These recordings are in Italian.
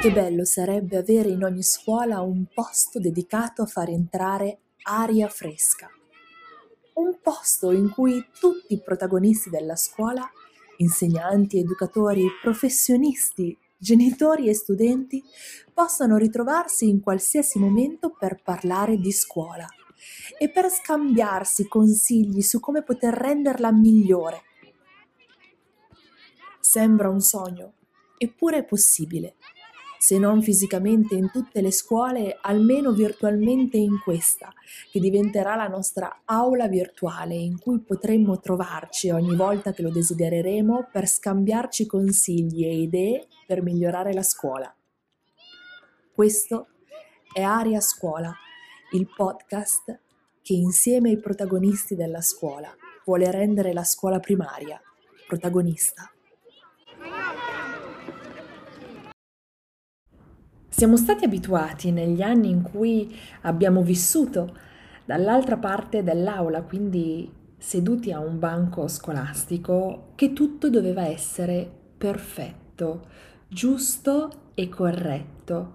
Che bello sarebbe avere in ogni scuola un posto dedicato a far entrare aria fresca. Un posto in cui tutti i protagonisti della scuola, insegnanti, educatori, professionisti, genitori e studenti, possano ritrovarsi in qualsiasi momento per parlare di scuola e per scambiarsi consigli su come poter renderla migliore. Sembra un sogno, eppure è possibile se non fisicamente in tutte le scuole, almeno virtualmente in questa, che diventerà la nostra aula virtuale in cui potremmo trovarci ogni volta che lo desidereremo per scambiarci consigli e idee per migliorare la scuola. Questo è Aria Scuola, il podcast che insieme ai protagonisti della scuola vuole rendere la scuola primaria protagonista. Siamo stati abituati negli anni in cui abbiamo vissuto dall'altra parte dell'aula, quindi seduti a un banco scolastico, che tutto doveva essere perfetto, giusto e corretto.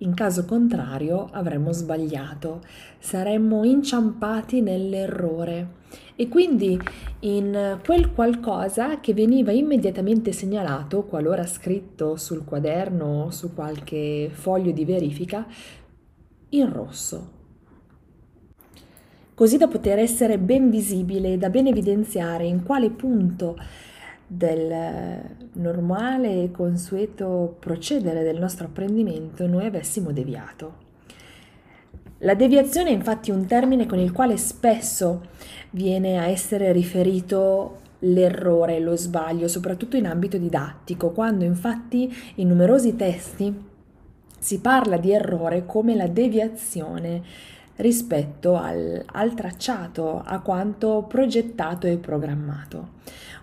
In caso contrario avremmo sbagliato, saremmo inciampati nell'errore e quindi in quel qualcosa che veniva immediatamente segnalato, qualora scritto sul quaderno o su qualche foglio di verifica, in rosso. Così da poter essere ben visibile, da ben evidenziare in quale punto del normale e consueto procedere del nostro apprendimento noi avessimo deviato. La deviazione è infatti un termine con il quale spesso viene a essere riferito l'errore, lo sbaglio, soprattutto in ambito didattico, quando infatti in numerosi testi si parla di errore come la deviazione rispetto al, al tracciato, a quanto progettato e programmato.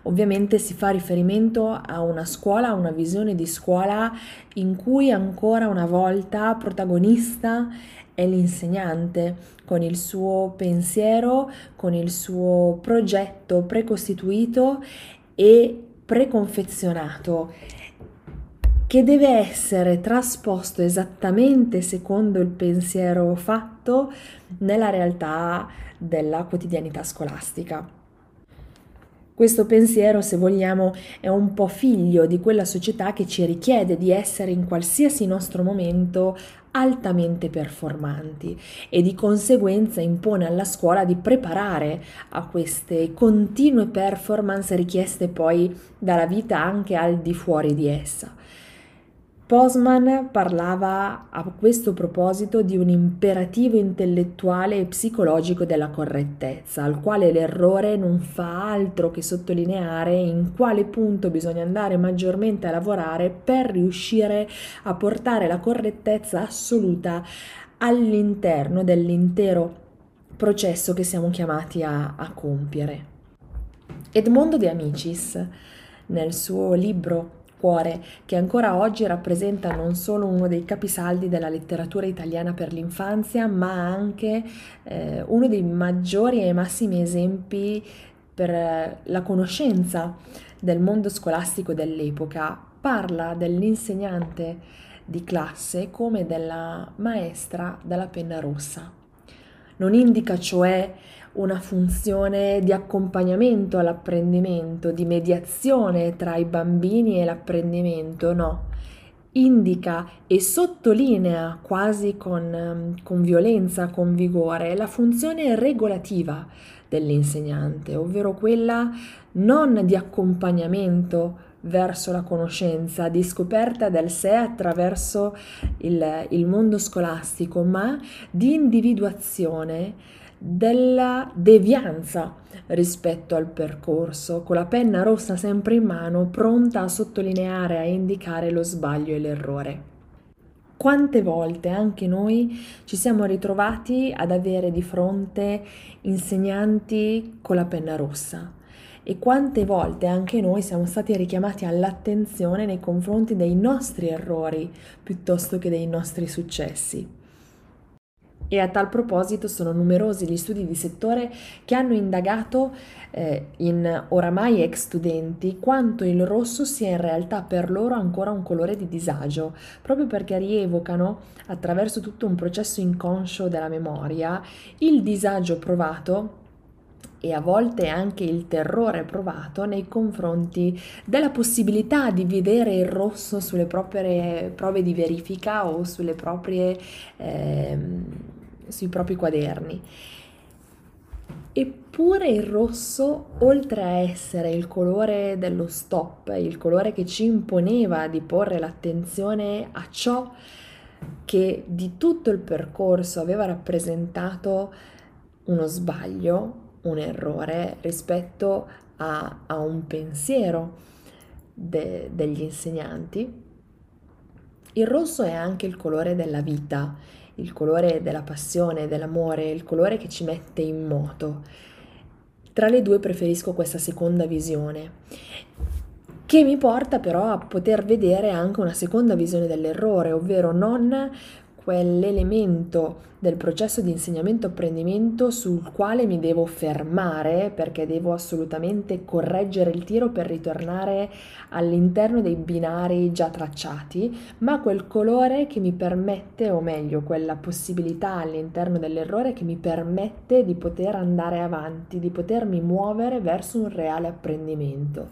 Ovviamente si fa riferimento a una scuola, a una visione di scuola in cui ancora una volta protagonista è l'insegnante con il suo pensiero, con il suo progetto precostituito e preconfezionato che deve essere trasposto esattamente secondo il pensiero fatto nella realtà della quotidianità scolastica. Questo pensiero, se vogliamo, è un po' figlio di quella società che ci richiede di essere in qualsiasi nostro momento altamente performanti e di conseguenza impone alla scuola di preparare a queste continue performance richieste poi dalla vita anche al di fuori di essa. Postman parlava a questo proposito di un imperativo intellettuale e psicologico della correttezza, al quale l'errore non fa altro che sottolineare in quale punto bisogna andare maggiormente a lavorare per riuscire a portare la correttezza assoluta all'interno dell'intero processo che siamo chiamati a, a compiere. Edmondo De Amicis, nel suo libro cuore che ancora oggi rappresenta non solo uno dei capisaldi della letteratura italiana per l'infanzia, ma anche eh, uno dei maggiori e massimi esempi per eh, la conoscenza del mondo scolastico dell'epoca. Parla dell'insegnante di classe come della maestra dalla penna rossa. Non indica cioè una funzione di accompagnamento all'apprendimento, di mediazione tra i bambini e l'apprendimento, no. Indica e sottolinea quasi con, con violenza, con vigore, la funzione regolativa dell'insegnante, ovvero quella non di accompagnamento verso la conoscenza, di scoperta del sé attraverso il, il mondo scolastico, ma di individuazione della devianza rispetto al percorso, con la penna rossa sempre in mano, pronta a sottolineare, a indicare lo sbaglio e l'errore. Quante volte anche noi ci siamo ritrovati ad avere di fronte insegnanti con la penna rossa e quante volte anche noi siamo stati richiamati all'attenzione nei confronti dei nostri errori piuttosto che dei nostri successi. E a tal proposito sono numerosi gli studi di settore che hanno indagato eh, in oramai ex studenti quanto il rosso sia in realtà per loro ancora un colore di disagio, proprio perché rievocano, attraverso tutto un processo inconscio della memoria, il disagio provato e a volte anche il terrore provato nei confronti della possibilità di vedere il rosso sulle proprie prove di verifica o sulle proprie, eh, sui propri quaderni. Eppure il rosso, oltre a essere il colore dello stop, il colore che ci imponeva di porre l'attenzione a ciò che di tutto il percorso aveva rappresentato uno sbaglio, un errore rispetto a, a un pensiero de, degli insegnanti. Il rosso è anche il colore della vita, il colore della passione, dell'amore, il colore che ci mette in moto. Tra le due preferisco questa seconda visione, che mi porta però a poter vedere anche una seconda visione dell'errore, ovvero non quell'elemento del processo di insegnamento-apprendimento sul quale mi devo fermare perché devo assolutamente correggere il tiro per ritornare all'interno dei binari già tracciati, ma quel colore che mi permette, o meglio, quella possibilità all'interno dell'errore che mi permette di poter andare avanti, di potermi muovere verso un reale apprendimento.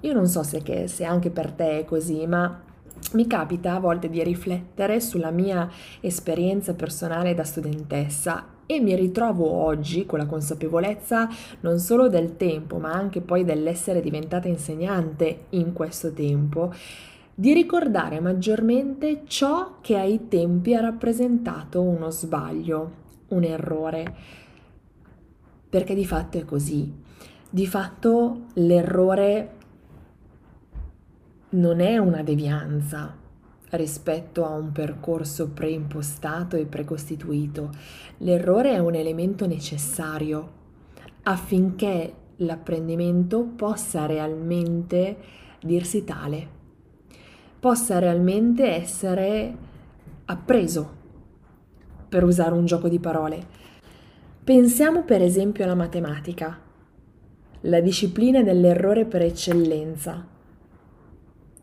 Io non so se, che, se anche per te è così, ma mi capita a volte di riflettere sulla mia esperienza personale da studentessa e mi ritrovo oggi con la consapevolezza non solo del tempo, ma anche poi dell'essere diventata insegnante in questo tempo, di ricordare maggiormente ciò che ai tempi ha rappresentato uno sbaglio, un errore. Perché di fatto è così. Di fatto l'errore non è una devianza rispetto a un percorso preimpostato e precostituito. L'errore è un elemento necessario affinché l'apprendimento possa realmente dirsi tale, possa realmente essere appreso, per usare un gioco di parole. Pensiamo per esempio alla matematica, la disciplina dell'errore per eccellenza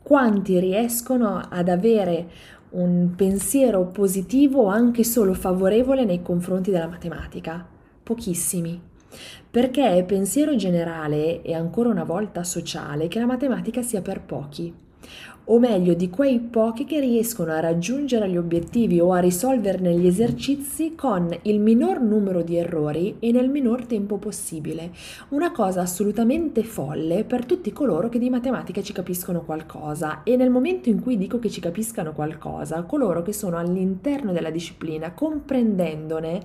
quanti riescono ad avere un pensiero positivo o anche solo favorevole nei confronti della matematica? Pochissimi. Perché è pensiero generale e ancora una volta sociale che la matematica sia per pochi o meglio di quei pochi che riescono a raggiungere gli obiettivi o a risolverne gli esercizi con il minor numero di errori e nel minor tempo possibile. Una cosa assolutamente folle per tutti coloro che di matematica ci capiscono qualcosa e nel momento in cui dico che ci capiscano qualcosa, coloro che sono all'interno della disciplina, comprendendone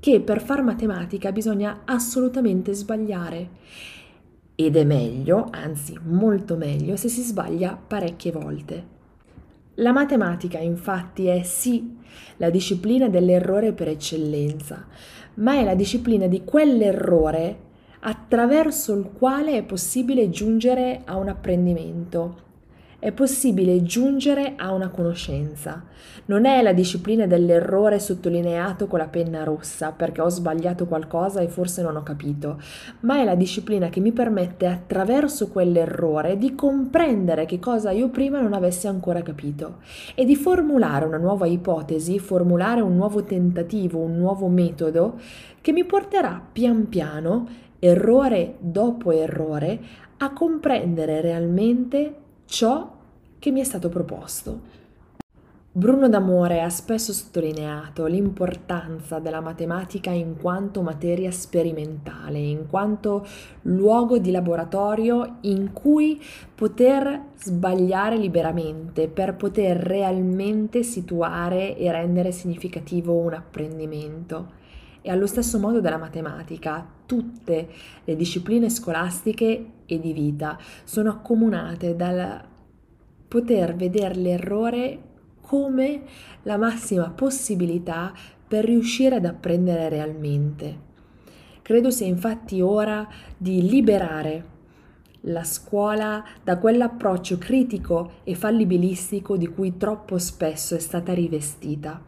che per far matematica bisogna assolutamente sbagliare ed è meglio, anzi molto meglio, se si sbaglia parecchie volte. La matematica infatti è sì la disciplina dell'errore per eccellenza, ma è la disciplina di quell'errore attraverso il quale è possibile giungere a un apprendimento, è possibile giungere a una conoscenza. Non è la disciplina dell'errore sottolineato con la penna rossa perché ho sbagliato qualcosa e forse non ho capito, ma è la disciplina che mi permette attraverso quell'errore di comprendere che cosa io prima non avessi ancora capito e di formulare una nuova ipotesi, formulare un nuovo tentativo, un nuovo metodo che mi porterà pian piano, errore dopo errore, a comprendere realmente ciò che mi è stato proposto. Bruno D'Amore ha spesso sottolineato l'importanza della matematica in quanto materia sperimentale, in quanto luogo di laboratorio in cui poter sbagliare liberamente per poter realmente situare e rendere significativo un apprendimento. E allo stesso modo della matematica, tutte le discipline scolastiche e di vita sono accomunate dal poter vedere l'errore come la massima possibilità per riuscire ad apprendere realmente. Credo sia infatti ora di liberare la scuola da quell'approccio critico e fallibilistico di cui troppo spesso è stata rivestita,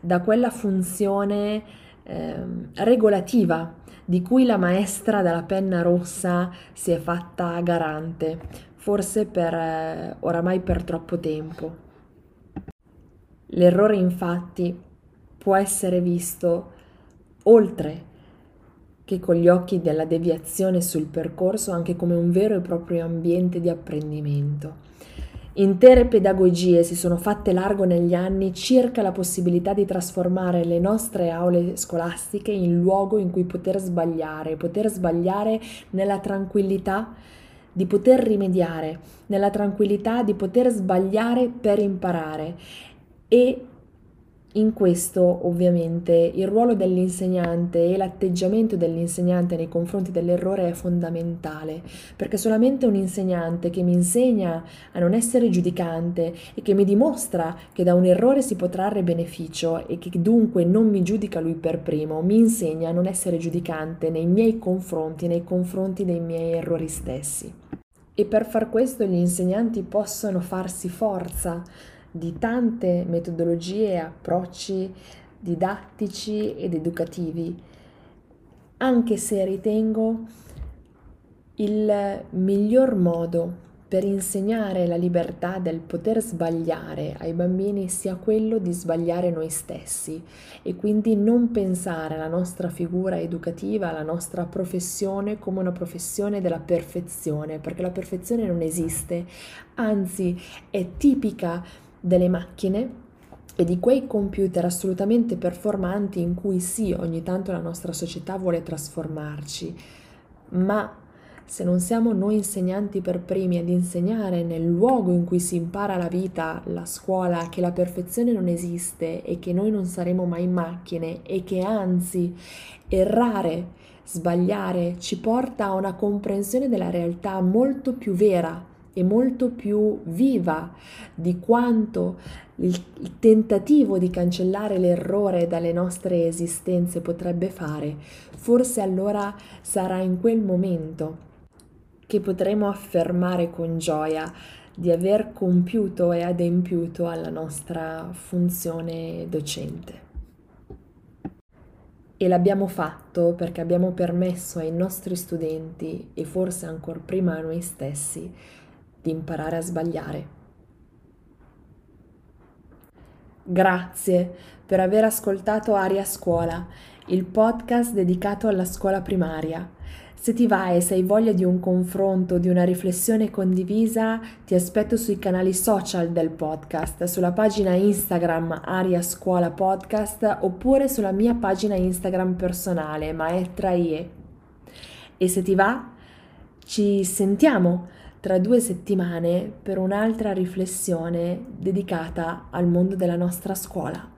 da quella funzione eh, regolativa di cui la maestra dalla penna rossa si è fatta garante, forse per eh, oramai per troppo tempo. L'errore infatti può essere visto oltre che con gli occhi della deviazione sul percorso anche come un vero e proprio ambiente di apprendimento. Intere pedagogie si sono fatte largo negli anni circa la possibilità di trasformare le nostre aule scolastiche in luogo in cui poter sbagliare, poter sbagliare nella tranquillità di poter rimediare, nella tranquillità di poter sbagliare per imparare. E in questo ovviamente il ruolo dell'insegnante e l'atteggiamento dell'insegnante nei confronti dell'errore è fondamentale, perché solamente un insegnante che mi insegna a non essere giudicante e che mi dimostra che da un errore si può trarre beneficio e che dunque non mi giudica lui per primo, mi insegna a non essere giudicante nei miei confronti, nei confronti dei miei errori stessi. E per far questo gli insegnanti possono farsi forza di tante metodologie e approcci didattici ed educativi, anche se ritengo il miglior modo per insegnare la libertà del poter sbagliare ai bambini sia quello di sbagliare noi stessi e quindi non pensare alla nostra figura educativa, alla nostra professione come una professione della perfezione, perché la perfezione non esiste, anzi è tipica delle macchine e di quei computer assolutamente performanti in cui sì, ogni tanto la nostra società vuole trasformarci, ma se non siamo noi insegnanti per primi ad insegnare nel luogo in cui si impara la vita, la scuola, che la perfezione non esiste e che noi non saremo mai macchine e che anzi errare, sbagliare ci porta a una comprensione della realtà molto più vera e molto più viva di quanto il, tentativo di cancellare l'errore dalle nostre esistenze potrebbe fare, forse allora sarà in quel momento che potremo affermare con gioia di aver compiuto e adempiuto alla nostra funzione docente. E l'abbiamo fatto perché abbiamo permesso ai nostri studenti e forse ancora prima a noi stessi di imparare a sbagliare. Grazie per aver ascoltato Aria Scuola, il podcast dedicato alla scuola primaria. Se ti va e se hai voglia di un confronto, di una riflessione condivisa, ti aspetto sui canali social del podcast, sulla pagina Instagram Aria Scuola Podcast oppure sulla mia pagina Instagram personale Maestra IE. E se ti va, ci sentiamo tra due settimane per un'altra riflessione dedicata al mondo della nostra scuola.